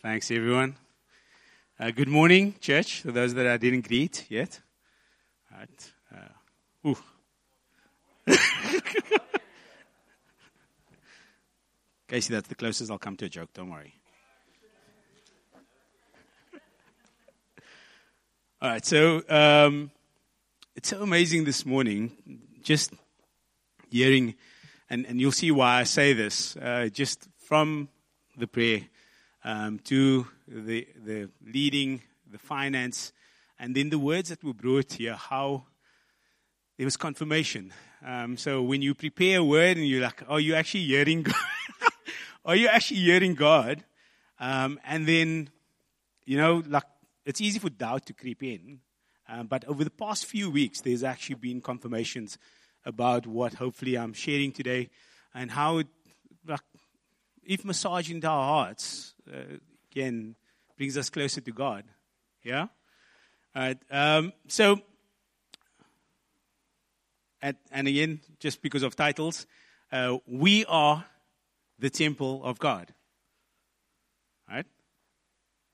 Thanks, everyone. Uh, good morning, church, for those that I didn't greet yet. Right. Uh, ooh. Casey, that's the closest I'll come to a joke, don't worry. All right, so um, it's so amazing this morning, just hearing, and, and you'll see why I say this, uh, just from the prayer um, to the, the leading, the finance, and then the words that were brought here, how there was confirmation. Um, so when you prepare a word and you're like, are you actually hearing God? are you actually hearing God? Um, and then, you know, like, it's easy for doubt to creep in. Um, but over the past few weeks, there's actually been confirmations about what hopefully I'm sharing today and how it, like, if massaging our hearts, again, brings us closer to God. Yeah? All right. Um, so, and, and again, just because of titles, uh, we are the temple of God. Right?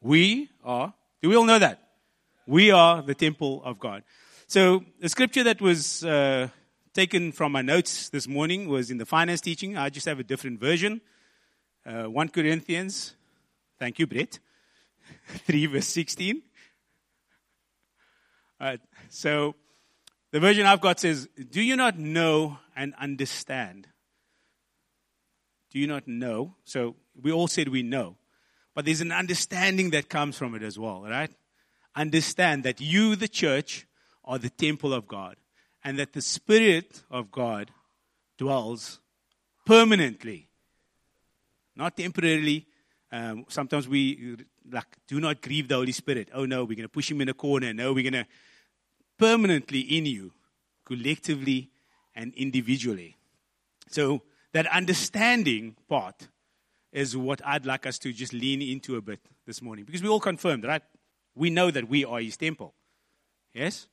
We are. Do we all know that? We are the temple of God. So the scripture that was uh, taken from my notes this morning was in the finance teaching. I just have a different version. Uh, 1 Corinthians, thank you, Brett, 3 verse 16. All right, so the version I've got says, Do you not know and understand? Do you not know? So we all said we know. But there's an understanding that comes from it as well, right? Understand that you, the church, are the temple of God and that the Spirit of God dwells permanently not temporarily. Um, sometimes we like do not grieve the Holy Spirit. Oh no, we're going to push him in a corner. No, we're going to permanently in you, collectively and individually. So that understanding part is what I'd like us to just lean into a bit this morning because we all confirmed, right? We know that we are His temple. Yes.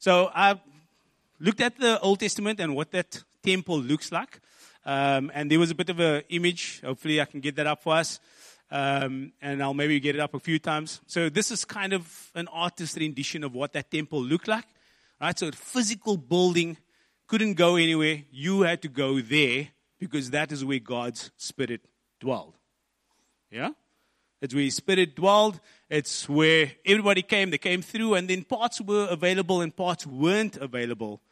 So I looked at the Old Testament and what that temple looks like. Um, and there was a bit of an image. Hopefully, I can get that up for us. Um, and I'll maybe get it up a few times. So this is kind of an artist rendition of what that temple looked like. Right? So physical building couldn't go anywhere. You had to go there because that is where God's spirit dwelled. Yeah? It's where his spirit dwelled. It's where everybody came. They came through, and then parts were available and parts weren't available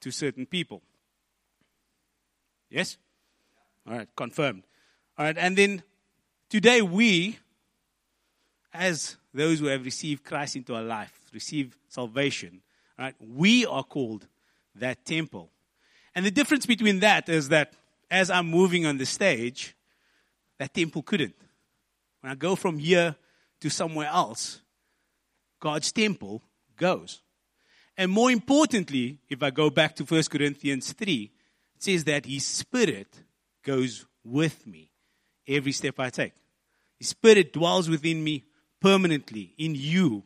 to certain people. Yes? All right, confirmed. All right, and then today we, as those who have received Christ into our life, receive salvation, right? we are called that temple. And the difference between that is that as I'm moving on the stage, that temple couldn't. When I go from here to somewhere else, God's temple goes. And more importantly, if I go back to 1 Corinthians 3, it says that His Spirit goes with me every step I take. His Spirit dwells within me permanently, in you,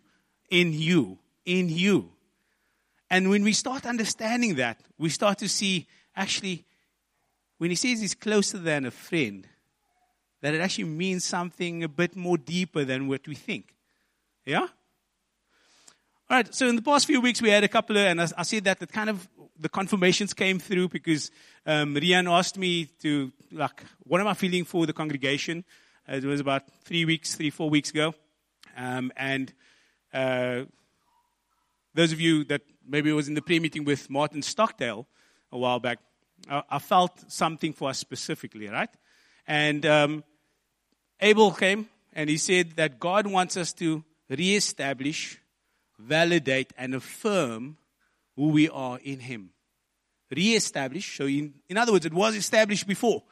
in you, in you. And when we start understanding that, we start to see actually, when he says he's closer than a friend, that it actually means something a bit more deeper than what we think. Yeah? All right, so in the past few weeks, we had a couple of, and I, I said that the kind of the confirmations came through because um, Rian asked me to, like, what am I feeling for the congregation? Uh, it was about three weeks, three, four weeks ago. Um, and uh, those of you that maybe was in the prayer meeting with Martin Stockdale a while back, I, I felt something for us specifically, right? And um, Abel came and he said that God wants us to reestablish, validate, and affirm who we are in Him. Re-establish. So, in, in other words, it was established before,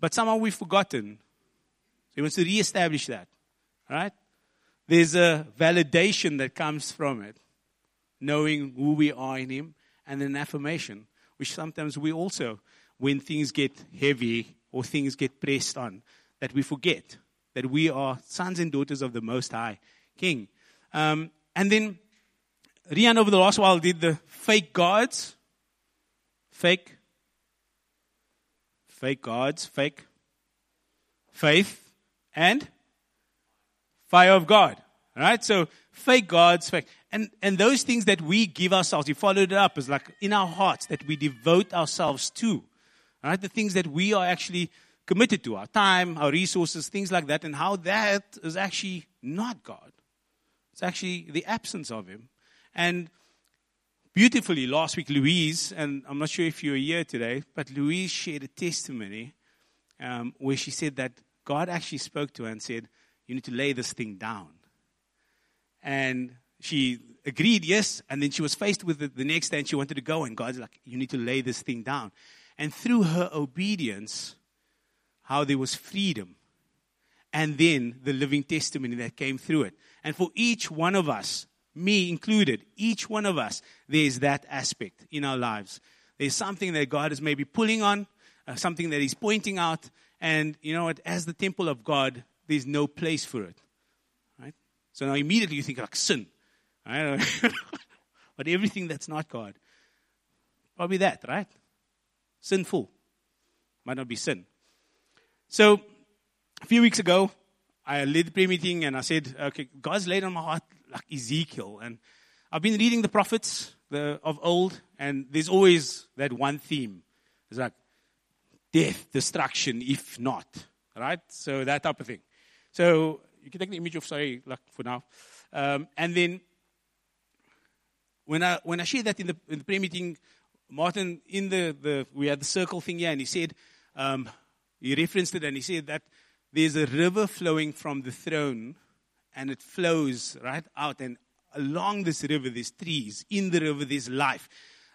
but somehow we've forgotten. So, He wants to re-establish that. Right? There's a validation that comes from it, knowing who we are in Him, and an affirmation, which sometimes we also, when things get heavy or things get pressed on, that we forget that we are sons and daughters of the Most High King. Um, and then Rian over the last while did the fake gods. Fake. Fake gods, fake. Faith and fire of God. Right? So fake gods, fake. And, and those things that we give ourselves, we followed it up as like in our hearts that we devote ourselves to. Right? The things that we are actually committed to, our time, our resources, things like that, and how that is actually not God. It's actually the absence of Him. And beautifully, last week, Louise, and I'm not sure if you're here today, but Louise shared a testimony um, where she said that God actually spoke to her and said, You need to lay this thing down. And she agreed, yes. And then she was faced with the, the next day and she wanted to go. And God's like, You need to lay this thing down. And through her obedience, how there was freedom. And then the living testimony that came through it. And for each one of us, me included, each one of us, there's that aspect in our lives. There's something that God is maybe pulling on, uh, something that He's pointing out. And you know what? As the temple of God, there's no place for it. Right? So now immediately you think like sin. Right? but everything that's not God. Probably that, right? Sinful. Might not be sin. So a few weeks ago, I led the prayer meeting and I said, okay, God's laid on my heart like Ezekiel. And I've been reading the prophets the, of old, and there's always that one theme. It's like death, destruction, if not. Right? So that type of thing. So you can take the image of sorry, like for now. Um, and then when I when I shared that in the in the prayer meeting, Martin in the, the we had the circle thing here, and he said um, he referenced it, and he said that there's a river flowing from the throne, and it flows right out, and along this river there's trees. In the river there's life.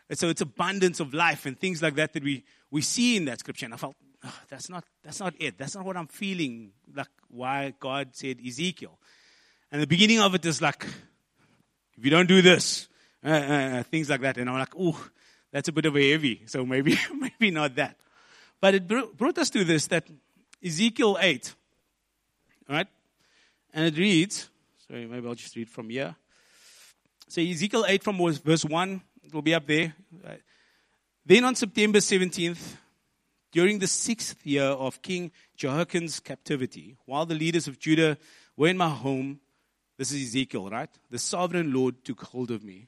And so it's abundance of life and things like that that we we see in that scripture. And I felt oh, that's not that's not it. That's not what I'm feeling like why God said Ezekiel. And the beginning of it is like, if you don't do this, uh, uh, uh things like that. And I'm like, oh, that's a bit of a heavy. So maybe maybe not that. But it brought us to this that Ezekiel 8, right? And it reads, sorry, maybe I'll just read from here. So Ezekiel 8 from verse 1, it will be up there. Then on September 17th, during the sixth year of King Jehoiakim's captivity, while the leaders of Judah were in my home, this is Ezekiel, right? The sovereign Lord took hold of me.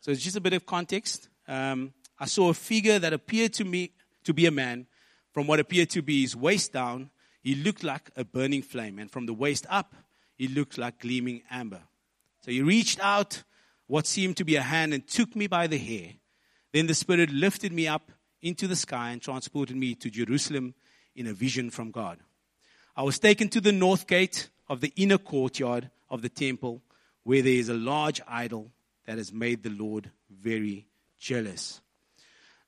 So it's just a bit of context. Um, I saw a figure that appeared to me to be a man. From what appeared to be his waist down, he looked like a burning flame. And from the waist up, he looked like gleaming amber. So he reached out what seemed to be a hand and took me by the hair. Then the Spirit lifted me up into the sky and transported me to Jerusalem in a vision from God. I was taken to the north gate of the inner courtyard of the temple, where there is a large idol that has made the Lord very jealous.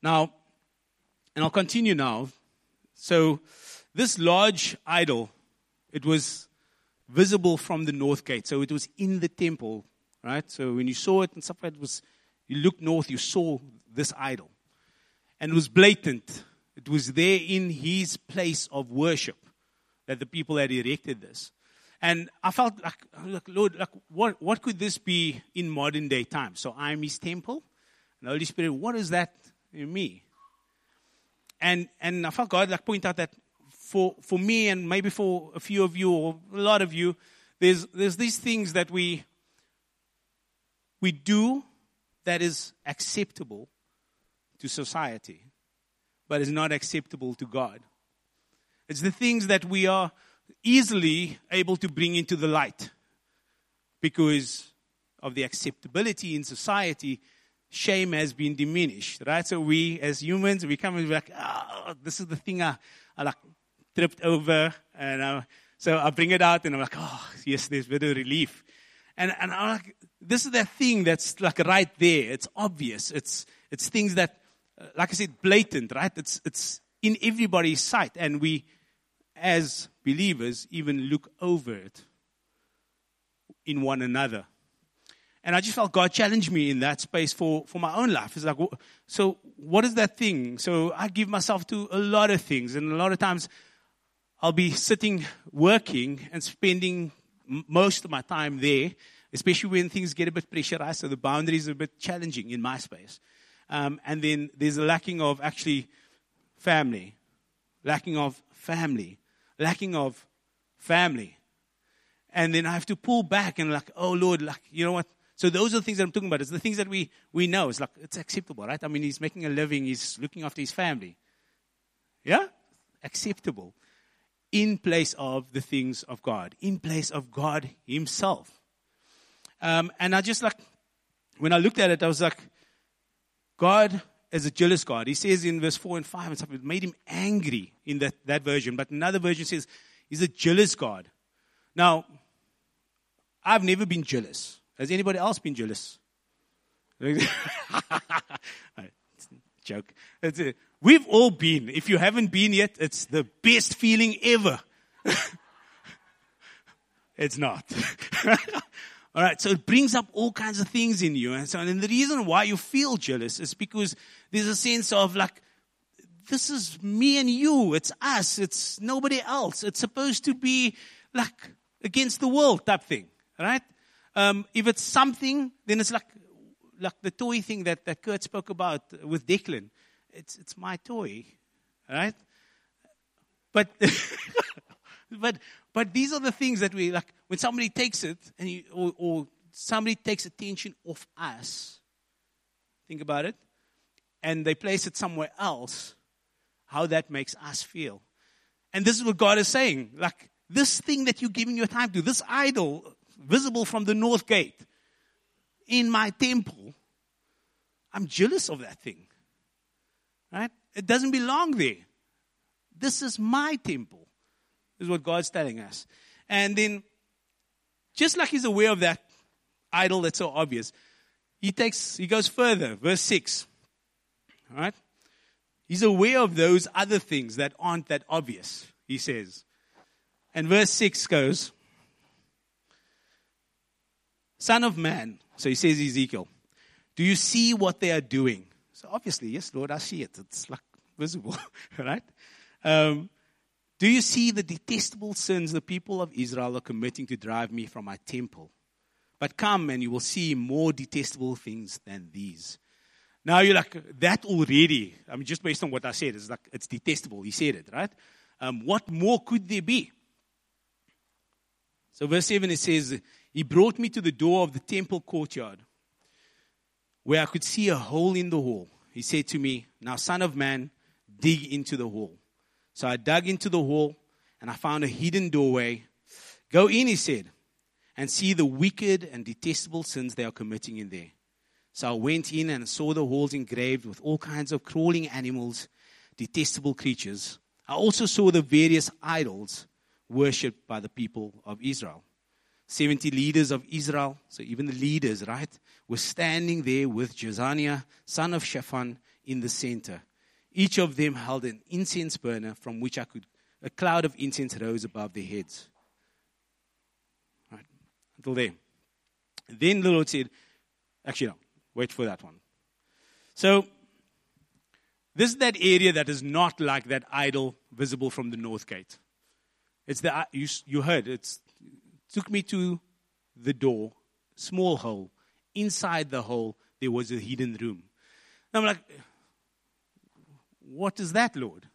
Now, and I'll continue now. So, this large idol, it was visible from the north gate. So, it was in the temple, right? So, when you saw it and stuff like that, was, you looked north, you saw this idol and it was blatant. It was there in his place of worship that the people had erected this. And I felt like, like Lord, like what, what could this be in modern day times? So I'm his temple. And the Holy Spirit, what is that in me? And and I felt God like point out that for for me and maybe for a few of you or a lot of you, there's there's these things that we we do that is acceptable to society, but is not acceptable to God. It's the things that we are easily able to bring into the light because of the acceptability in society. Shame has been diminished, right? So we, as humans, we come and we're like, oh, this is the thing I, I like tripped over, and I, so I bring it out, and I'm like, oh, yes, there's a bit of relief. And, and I'm like, this is that thing that's like right there. It's obvious. It's, it's things that uh, like I said, blatant, right? It's, it's in everybody's sight. And we, as believers, even look over it in one another. And I just felt God challenged me in that space for, for my own life. It's like, so what is that thing? So I give myself to a lot of things. And a lot of times I'll be sitting working and spending most of my time there, especially when things get a bit pressurized. So the boundaries are a bit challenging in my space. Um, and then there's a lacking of actually family, lacking of family, lacking of family. and then I have to pull back and like, oh Lord, like, you know what? So those are the things that I'm talking about. It's the things that we, we know. It's like, it's acceptable, right? I mean, he's making a living. He's looking after his family. Yeah? Acceptable. In place of the things of God. In place of God himself. Um, and I just like, when I looked at it, I was like, God is a jealous God. He says in verse 4 and 5 and stuff, it made him angry in that, that version. But another version says, he's a jealous God. Now, I've never been jealous. Has anybody else been jealous? Joke. We've all been. If you haven't been yet, it's the best feeling ever. it's not. all right. So it brings up all kinds of things in you. And so, and the reason why you feel jealous is because there's a sense of like, this is me and you. It's us. It's nobody else. It's supposed to be like against the world type thing. Right? Um, if it's something, then it's like, like the toy thing that, that Kurt spoke about with Declan. It's, it's my toy, right? But, but, but these are the things that we like when somebody takes it and you, or, or somebody takes attention off us. Think about it. And they place it somewhere else, how that makes us feel. And this is what God is saying. Like, this thing that you're giving your time to, this idol, visible from the north gate in my temple, I'm jealous of that thing. Right? It doesn't belong there. This is my temple, is what God's telling us. And then, just like he's aware of that idol that's so obvious, he takes, he goes further, verse 6. All right? He's aware of those other things that aren't that obvious, he says. And verse 6 goes, Son of man. So he says, Ezekiel, do you see what they are doing? So obviously, yes, Lord, I see it. It's like visible, right? Um, do you see the detestable sins the people of Israel are committing to drive me from my temple? But come and you will see more detestable things than these. Now you're like, that already, I mean, just based on what I said, it's like, it's detestable. He said it, right? Um, what more could there be? So verse 7, it says, he brought me to the door of the temple courtyard where I could see a hole in the wall. He said to me, Now, son of man, dig into the hole. So I dug into the hole and I found a hidden doorway. Go in, he said, and see the wicked and detestable sins they are committing in there. So I went in and saw the walls engraved with all kinds of crawling animals, detestable creatures. I also saw the various idols worshipped by the people of Israel. 70 leaders of Israel, so even the leaders, right, were standing there with Jaazaniah, son of Shaphan, in the center. Each of them held an incense burner from which I could, a cloud of incense rose above their heads. Right, until there. Then the Lord said, actually, no, wait for that one. So, this is that area that is not like that idol visible from the north gate. It's the, you, you heard, it's took me to the door, small hole. Inside the hole, there was a hidden room. And I'm like, what is that, Lord?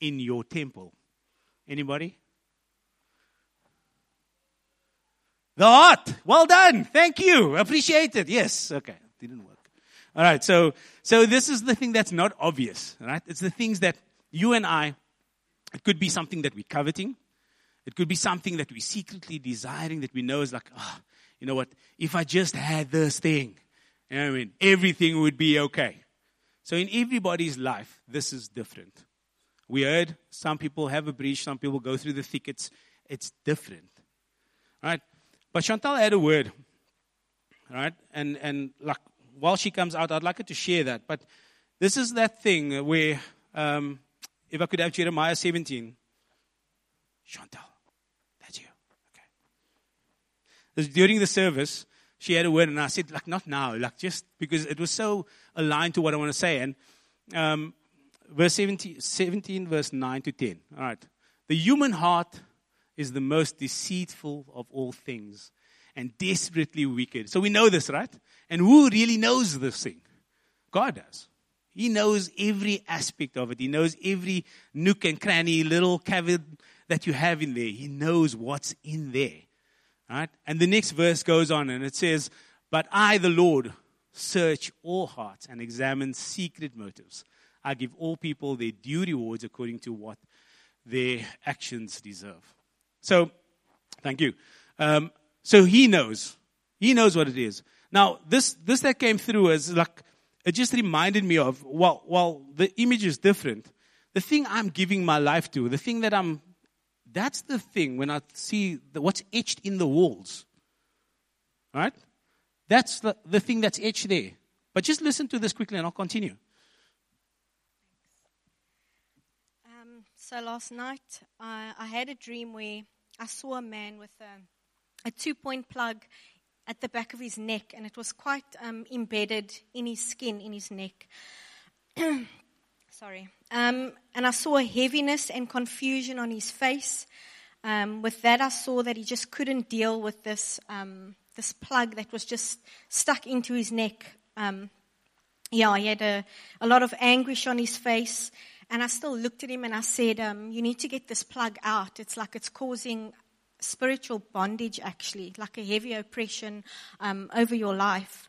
In your temple. Anybody? The heart. Well done. Thank you. Appreciate it. Yes. Okay. Didn't work. All right. So, so this is the thing that's not obvious, right? It's the things that you and I, it could be something that we're coveting. It could be something that we're secretly desiring that we know is like, oh, you know what? If I just had this thing, you know I mean, everything would be okay. So in everybody's life, this is different. We heard some people have a breach, some people go through the thickets. It's different. right? But Chantal had a word. right? And and like while she comes out, I'd like her to share that. But this is that thing where um, if I could have Jeremiah 17, Chantal during the service, she had a word, and I said, like, not now, like, just because it was so aligned to what I want to say. And um, verse 17, 17, verse 9 to 10. All right. The human heart is the most deceitful of all things and desperately wicked. So we know this, right? And who really knows this thing? God does. He knows every aspect of it. He knows every nook and cranny, little cavern that you have in there. He knows what's in there. Right? And the next verse goes on and it says, But I, the Lord, search all hearts and examine secret motives. I give all people their due rewards according to what their actions deserve. So, thank you. Um, so he knows. He knows what it is. Now, this, this that came through is like, it just reminded me of, while, while the image is different, the thing I'm giving my life to, the thing that I'm, that's the thing when I see the, what's etched in the walls. Right? That's the, the thing that's etched there. But just listen to this quickly and I'll continue. Um, so last night, uh, I had a dream where I saw a man with a, a two point plug at the back of his neck, and it was quite um, embedded in his skin, in his neck. Sorry. Um, and I saw a heaviness and confusion on his face. Um, with that, I saw that he just couldn't deal with this, um, this plug that was just stuck into his neck. Um, yeah, he had a, a lot of anguish on his face. And I still looked at him and I said, um, You need to get this plug out. It's like it's causing spiritual bondage, actually, like a heavy oppression um, over your life.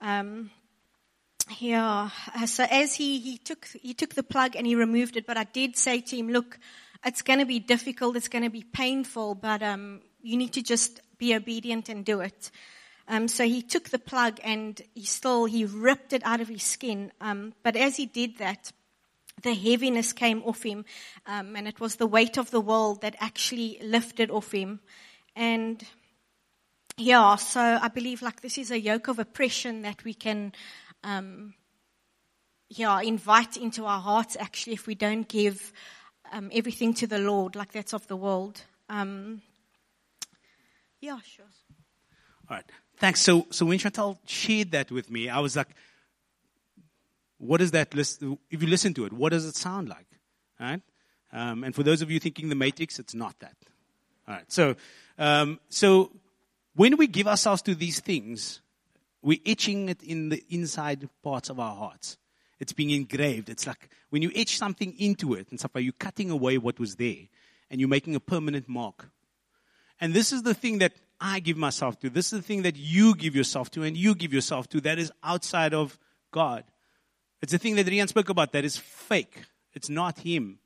Um, yeah. So as he, he took he took the plug and he removed it, but I did say to him, "Look, it's going to be difficult. It's going to be painful, but um, you need to just be obedient and do it." Um, so he took the plug and he still he ripped it out of his skin. Um, but as he did that, the heaviness came off him, um, and it was the weight of the world that actually lifted off him. And yeah, so I believe like this is a yoke of oppression that we can, um, yeah, invite into our hearts actually if we don't give um, everything to the Lord, like that's of the world. Um, yeah, sure. All right, thanks. So, so when Chantal shared that with me, I was like what does that list, if you listen to it, what does it sound like? Right? Um, and for those of you thinking the matrix, it's not that. All right. So, um, so when we give ourselves to these things, we're etching it in the inside parts of our hearts. It's being engraved. It's like when you etch something into it and stuff, you're cutting away what was there and you're making a permanent mark. And this is the thing that I give myself to. This is the thing that you give yourself to and you give yourself to that is outside of God. It's the thing that Rian spoke about that is fake. It's not Him.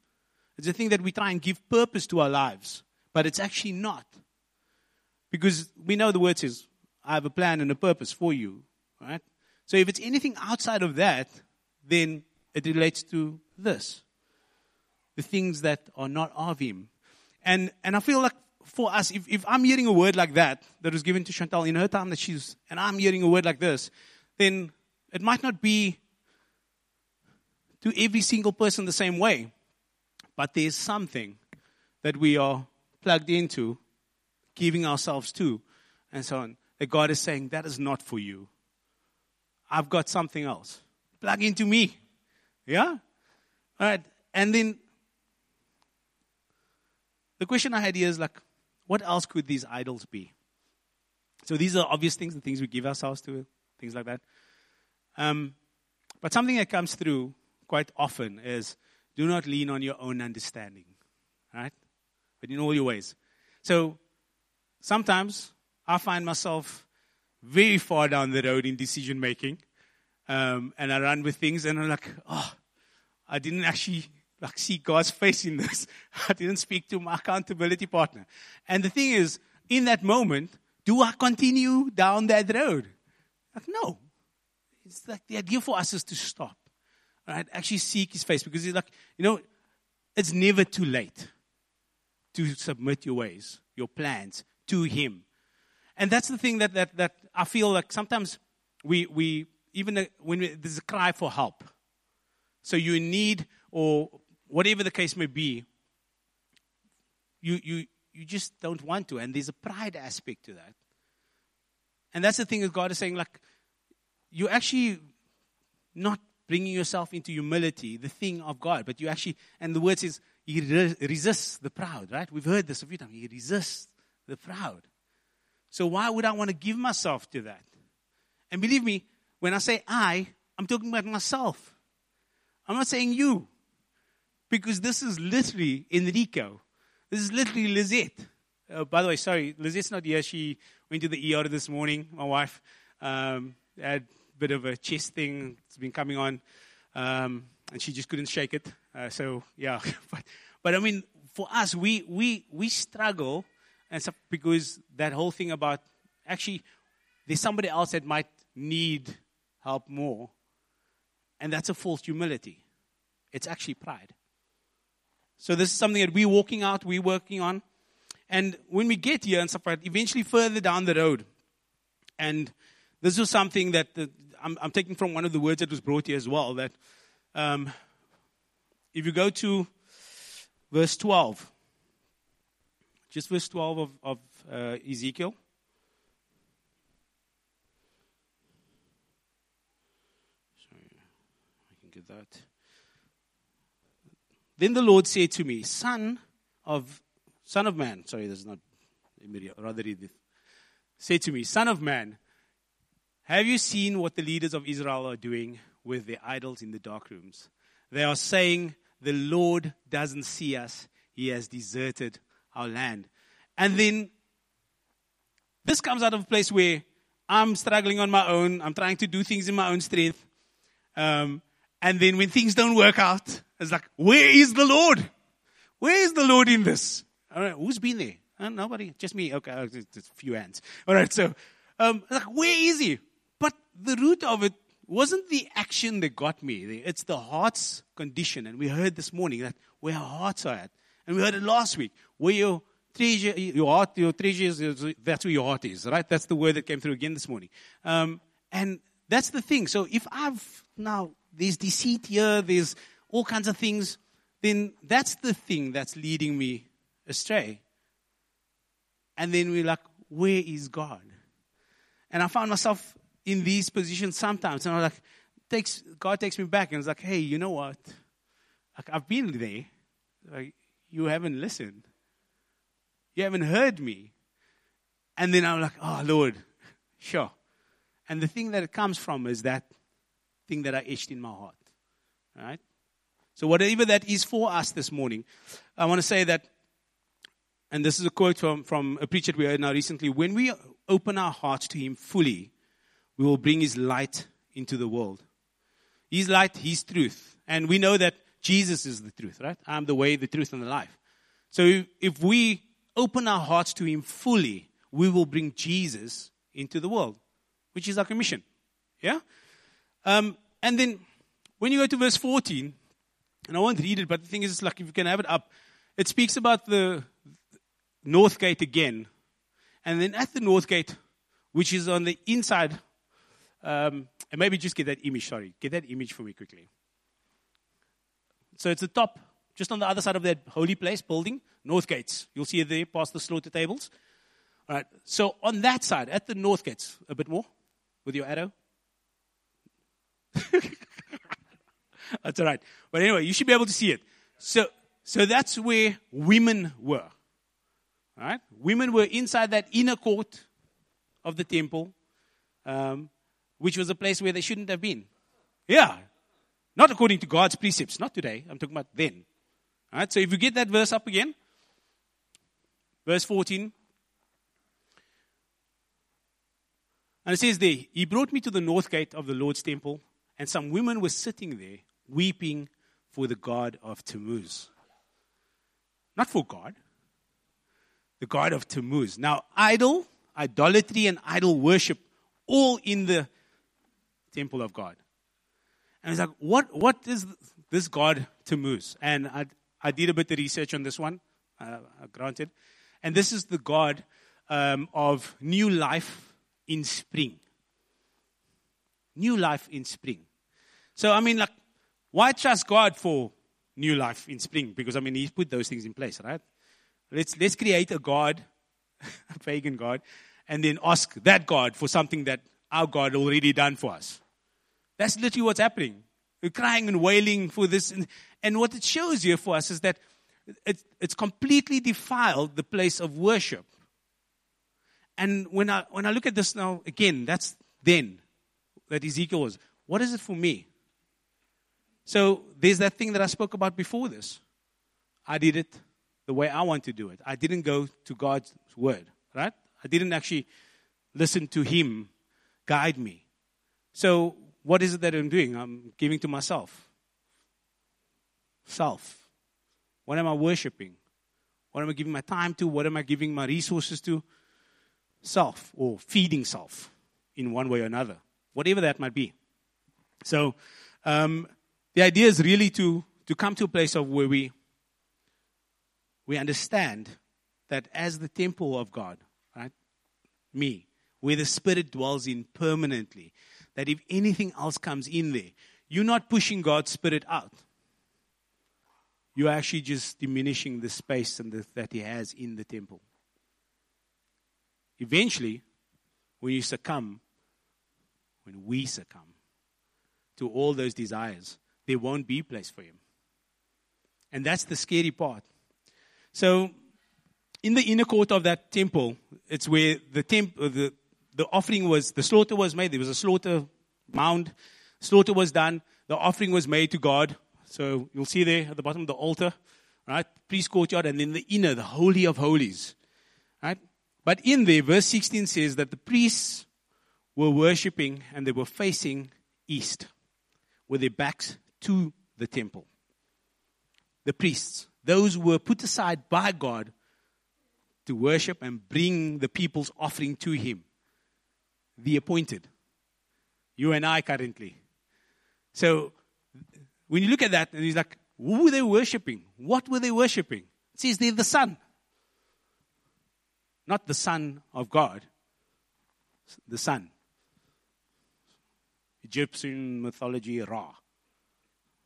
It's the thing that we try and give purpose to our lives, but it's actually not. Because we know the word says, I have a plan and a purpose for you, right? So if it's anything outside of that, then it relates to this the things that are not of Him. And, and I feel like for us, if, if I'm hearing a word like that, that was given to Chantal in her time that she's, and I'm hearing a word like this, then it might not be to every single person the same way. But there's something that we are plugged into, giving ourselves to, and so on, that God is saying, that is not for you. I've got something else. Plug into me. Yeah? All right. And then the question I had here is like, what else could these idols be? So these are obvious things, the things we give ourselves to, things like that. Um, but something that comes through quite often is do not lean on your own understanding, right? But in all your ways. So sometimes I find myself very far down the road in decision making, um, and I run with things, and I'm like, oh, I didn't actually like see God's face in this. I didn't speak to my accountability partner. And the thing is, in that moment, do I continue down that road? Like, no. It's like the idea for us is to stop right? Actually seek his face because he's like, you know, it's never too late to submit your ways, your plans to him. And that's the thing that, that, that I feel like sometimes we, we even when we, there's a cry for help. So you need, or whatever the case may be, you, you, you just don't want to. And there's a pride aspect to that. And that's the thing that God is saying, like, you're actually not bringing yourself into humility, the thing of God. But you actually, and the word says, He re- resists the proud, right? We've heard this a few times. He resists the proud. So why would I want to give myself to that? And believe me, when I say I, I'm talking about myself. I'm not saying you. Because this is literally Enrico. This is literally Lizette. Uh, by the way, sorry, Lizette's not here. She went to the ER this morning, my wife. Um, had a bit of a chest thing. It's been coming on. Um, and she just couldn't shake it. Uh, so, yeah. but, but I mean, for us, we, we, we struggle and so, because that whole thing about actually there's somebody else that might need help more. And that's a false humility. It's actually pride. So this is something that we're walking out, we're working on. And when we get here and stuff like eventually further down the road, and this was something that the, I'm, I'm, taking from one of the words that was brought here as well, that um, if you go to verse 12, just verse 12 of, of uh, Ezekiel. Sorry, I can get that. Then the Lord said to me, Son of Son of Man, sorry, this is not rather read. Say to me, Son of man, have you seen what the leaders of Israel are doing with their idols in the dark rooms? They are saying, The Lord doesn't see us, He has deserted our land. And then this comes out of a place where I'm struggling on my own, I'm trying to do things in my own strength. Um, and then when things don't work out, it's like, where is the Lord? Where is the Lord in this? All right, who's been there? Uh, nobody, just me. Okay, uh, just a few hands. All right, so um, like, where is he? But the root of it wasn't the action that got me. It's the heart's condition, and we heard this morning that where our hearts are at, and we heard it last week. Where your treasure, your heart, your treasure is, that's where your heart is, right? That's the word that came through again this morning. Um, and that's the thing. So if I've now there's deceit here, there's all kinds of things, then that's the thing that's leading me astray. And then we're like, where is God? And I found myself in these positions sometimes, and I was like, takes, God takes me back and it's like, hey, you know what? Like, I've been there. Like, you haven't listened. You haven't heard me. And then I'm like, oh, Lord, sure. And the thing that it comes from is that thing that I etched in my heart. Right? So, whatever that is for us this morning, I want to say that, and this is a quote from, from a preacher we heard now recently when we open our hearts to Him fully, we will bring His light into the world. His light, His truth. And we know that Jesus is the truth, right? I'm the way, the truth, and the life. So, if we open our hearts to Him fully, we will bring Jesus into the world, which is our commission. Yeah? Um, and then when you go to verse 14, and I won't read it, but the thing is, like, if you can have it up, it speaks about the north gate again. And then at the north gate, which is on the inside, um, and maybe just get that image, sorry, get that image for me quickly. So it's the top, just on the other side of that holy place building, north gates. You'll see it there past the slaughter tables. All right. So on that side, at the north gates, a bit more with your arrow. that's all right. But anyway, you should be able to see it. So, so that's where women were. All right? Women were inside that inner court of the temple, um, which was a place where they shouldn't have been. Yeah. Not according to God's precepts. Not today. I'm talking about then. All right? So if you get that verse up again, verse 14. And it says there, He brought me to the north gate of the Lord's temple, and some women were sitting there weeping for the God of Tammuz. Not for God, the God of Tammuz. Now, idol, idolatry, and idol worship, all in the temple of God. And he's like, what, what is this God to Tammuz? And I, I did a bit of research on this one, uh, granted. And this is the God um, of new life in spring. New life in spring. So, I mean, like, why trust God for new life in spring? Because, I mean, He's put those things in place, right? Let's, let's create a God, a pagan God, and then ask that God for something that our God already done for us. That's literally what's happening. We're crying and wailing for this. And, and what it shows here for us is that it, it's completely defiled the place of worship. And when I, when I look at this now, again, that's then that Ezekiel was. What is it for me? So there's that thing that I spoke about before this. I did it. the way I want to do it. I didn't go to God's word, right? I didn't actually listen to Him guide me. So, what is it that I'm doing? I'm giving to myself. Self. What am I worshiping? What am I giving my time to? What am I giving my resources to? Self, or feeding self in one way or another, whatever that might be. So, um, the idea is really to, to come to a place of where we, we understand that as the temple of God, right, me, where the Spirit dwells in permanently, that if anything else comes in there, you're not pushing God's Spirit out. You're actually just diminishing the space and the, that He has in the temple. Eventually, when you succumb, when we succumb to all those desires, there won't be place for him. And that's the scary part. So, in the inner court of that temple, it's where the temp, uh, the, the offering was, the slaughter was made. There was a slaughter mound. Slaughter was done. The offering was made to God. So you'll see there at the bottom of the altar, right? Priest courtyard, and then the inner, the holy of holies, right? But in there, verse 16 says that the priests were worshiping and they were facing east with their backs to the temple. The priests, those who were put aside by God to worship and bring the people's offering to Him. The appointed. You and I currently. So, when you look at that, and he's like, who were they worshiping? What were they worshiping? It says they're the sun. Not the Son of God, the sun. Egyptian mythology, Ra,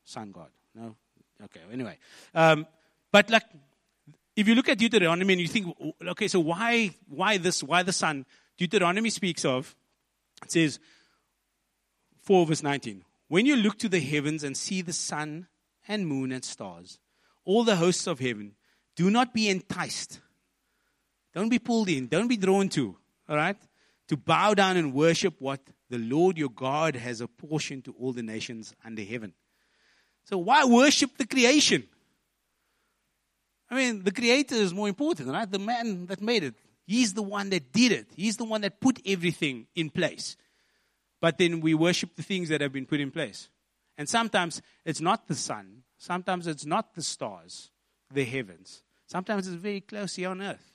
sun god. No? Okay, anyway. Um, but like, if you look at Deuteronomy and you think, okay, so why, why this, why the sun? Deuteronomy speaks of, it says, 4 verse 19. When you look to the heavens and see the sun and moon and stars, all the hosts of heaven, do not be enticed. Don't be pulled in. Don't be drawn to. All right? To bow down and worship what the Lord your God has apportioned to all the nations under heaven. So why worship the creation? I mean, the creator is more important, right? The man that made it. He's the one that did it. He's the one that put everything in place. But then we worship the things that have been put in place. And sometimes it's not the sun. Sometimes it's not the stars, the heavens. Sometimes it's very close here on earth.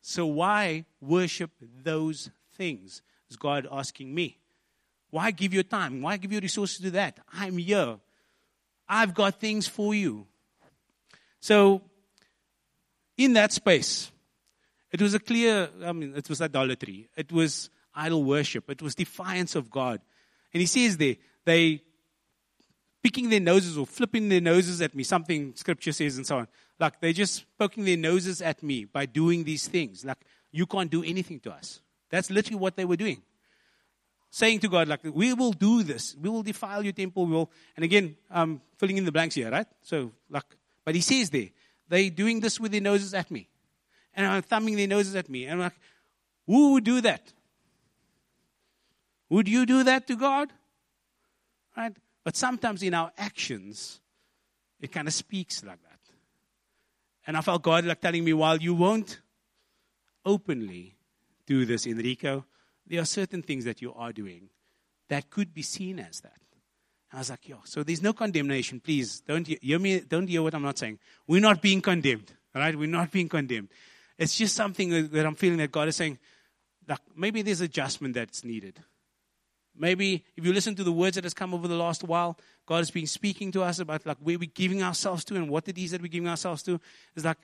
So why worship those things? Is God asking me? Why give your time? Why give your resources to that? I'm here. I've got things for you. So, in that space, it was a clear, I mean, it was idolatry. It was idol worship. It was defiance of God. And he says there, they picking their noses or flipping their noses at me, something scripture says and so on. Like they're just poking their noses at me by doing these things. Like, you can't do anything to us. That's literally what they were doing. Saying to God, like, we will do this. We will defile your temple. We will. And again, I'm filling in the blanks here, right? So, like, but he says there, they doing this with their noses at me. And I'm thumbing their noses at me. And I'm like, who would do that? Would you do that to God? Right? But sometimes in our actions, it kind of speaks like that. And I felt God like telling me, while you won't openly do this, Enrico, there are certain things that you are doing that could be seen as that. I was like, yo, so there's no condemnation. Please don't hear me. Don't hear what I'm not saying. We're not being condemned. Right, we're not being condemned. It's just something that I'm feeling that God is saying. Like maybe there's adjustment that's needed. Maybe if you listen to the words that has come over the last while, God has been speaking to us about like where we're giving ourselves to and what it is that we're giving ourselves to. It's like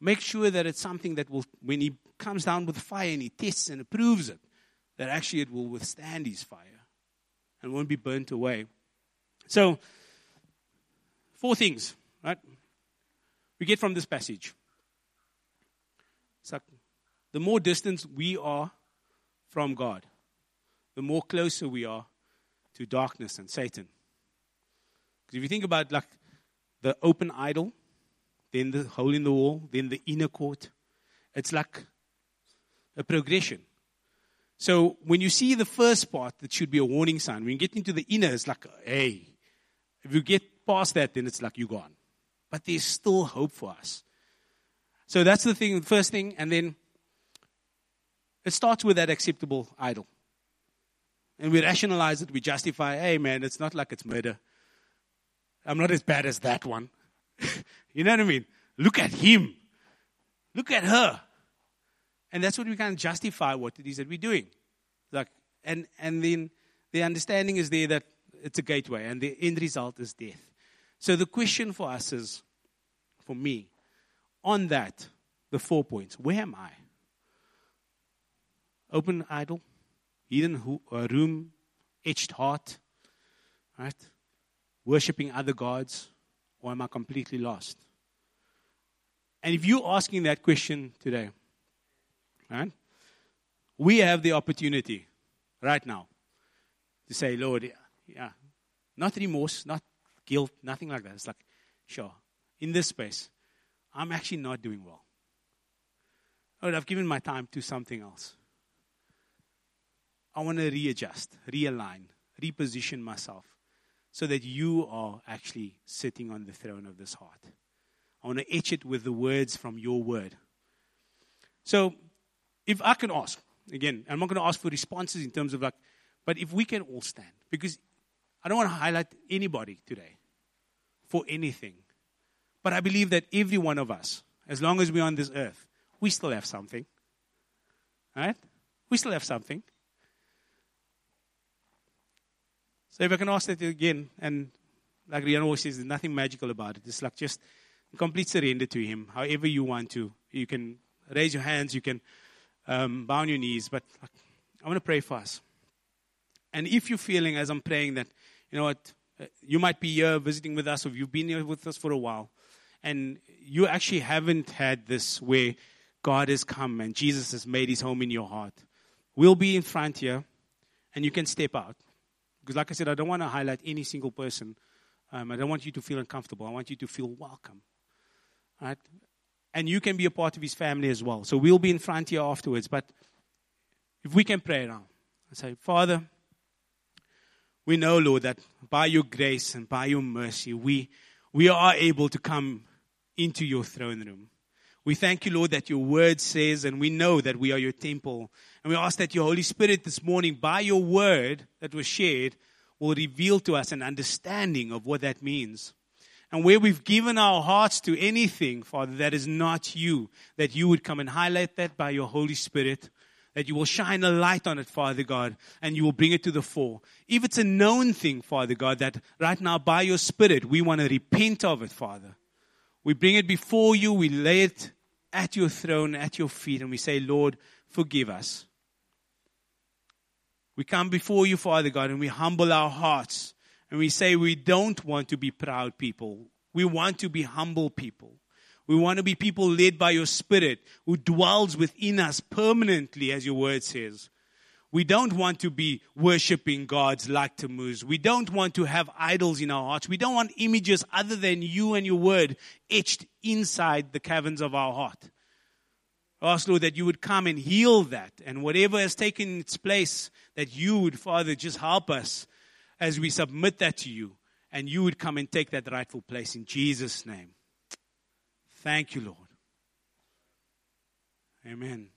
make sure that it's something that will, when He comes down with fire and He tests and approves it, that actually it will withstand His fire and won't be burnt away. So, four things, right? We get from this passage. The more distance we are from God, the more closer we are to darkness and Satan. Because if you think about like the open idol, then the hole in the wall, then the inner court, it's like a progression. So when you see the first part, that should be a warning sign. When you get into the inner, it's like, hey. If you get past that, then it's like you're gone. but there's still hope for us. So that's the thing, the first thing, and then it starts with that acceptable idol. And we rationalize it, we justify, hey man, it's not like it's murder. I'm not as bad as that one. you know what I mean? Look at him. Look at her. And that's what we kind of justify what it is that we're doing. Like, and, and then the understanding is there that it's a gateway, and the end result is death. So the question for us is, for me, on that, the four points where am I? Open idol, hidden uh, room, etched heart, right? Worshipping other gods, or am I completely lost? And if you're asking that question today, right, we have the opportunity right now to say, Lord, yeah, not remorse, not guilt, nothing like that. It's like, sure, in this space, I'm actually not doing well. Lord, I've given my time to something else. I want to readjust, realign, reposition myself so that you are actually sitting on the throne of this heart. I want to etch it with the words from your word. So, if I can ask, again, I'm not going to ask for responses in terms of like, but if we can all stand, because I don't want to highlight anybody today for anything. But I believe that every one of us, as long as we're on this earth, we still have something. Right? We still have something. So if I can ask that again, and like Rian always says, there's nothing magical about it. It's like just complete surrender to Him, however you want to. You can raise your hands, you can um, bow on your knees, but I want to pray for us. And if you're feeling as I'm praying that, you know what, uh, you might be here visiting with us, or you've been here with us for a while, and you actually haven't had this where God has come and Jesus has made his home in your heart, we'll be in front here, and you can step out. Because, like I said, I don't want to highlight any single person. Um, I don't want you to feel uncomfortable. I want you to feel welcome. Right? And you can be a part of his family as well. So we'll be in front here afterwards. But if we can pray now and say, Father, we know, Lord, that by your grace and by your mercy, we, we are able to come into your throne room. We thank you, Lord, that your word says, and we know that we are your temple. And we ask that your Holy Spirit this morning, by your word that was shared, will reveal to us an understanding of what that means. And where we've given our hearts to anything, Father, that is not you, that you would come and highlight that by your Holy Spirit that you will shine a light on it, Father God, and you will bring it to the fore. If it's a known thing, Father God, that right now by your Spirit we want to repent of it, Father. We bring it before you, we lay it at your throne, at your feet, and we say, Lord, forgive us. We come before you, Father God, and we humble our hearts, and we say we don't want to be proud people. We want to be humble people. We want to be people led by your Spirit who dwells within us permanently, as your word says. We don't want to be worshiping gods like Tammuz. We don't want to have idols in our hearts. We don't want images other than you and your word etched inside the caverns of our heart. I ask, Lord, that you would come and heal that. And whatever has taken its place, that you would, Father, just help us as we submit that to you. And you would come and take that rightful place in Jesus' name. Thank you, Lord. Amen.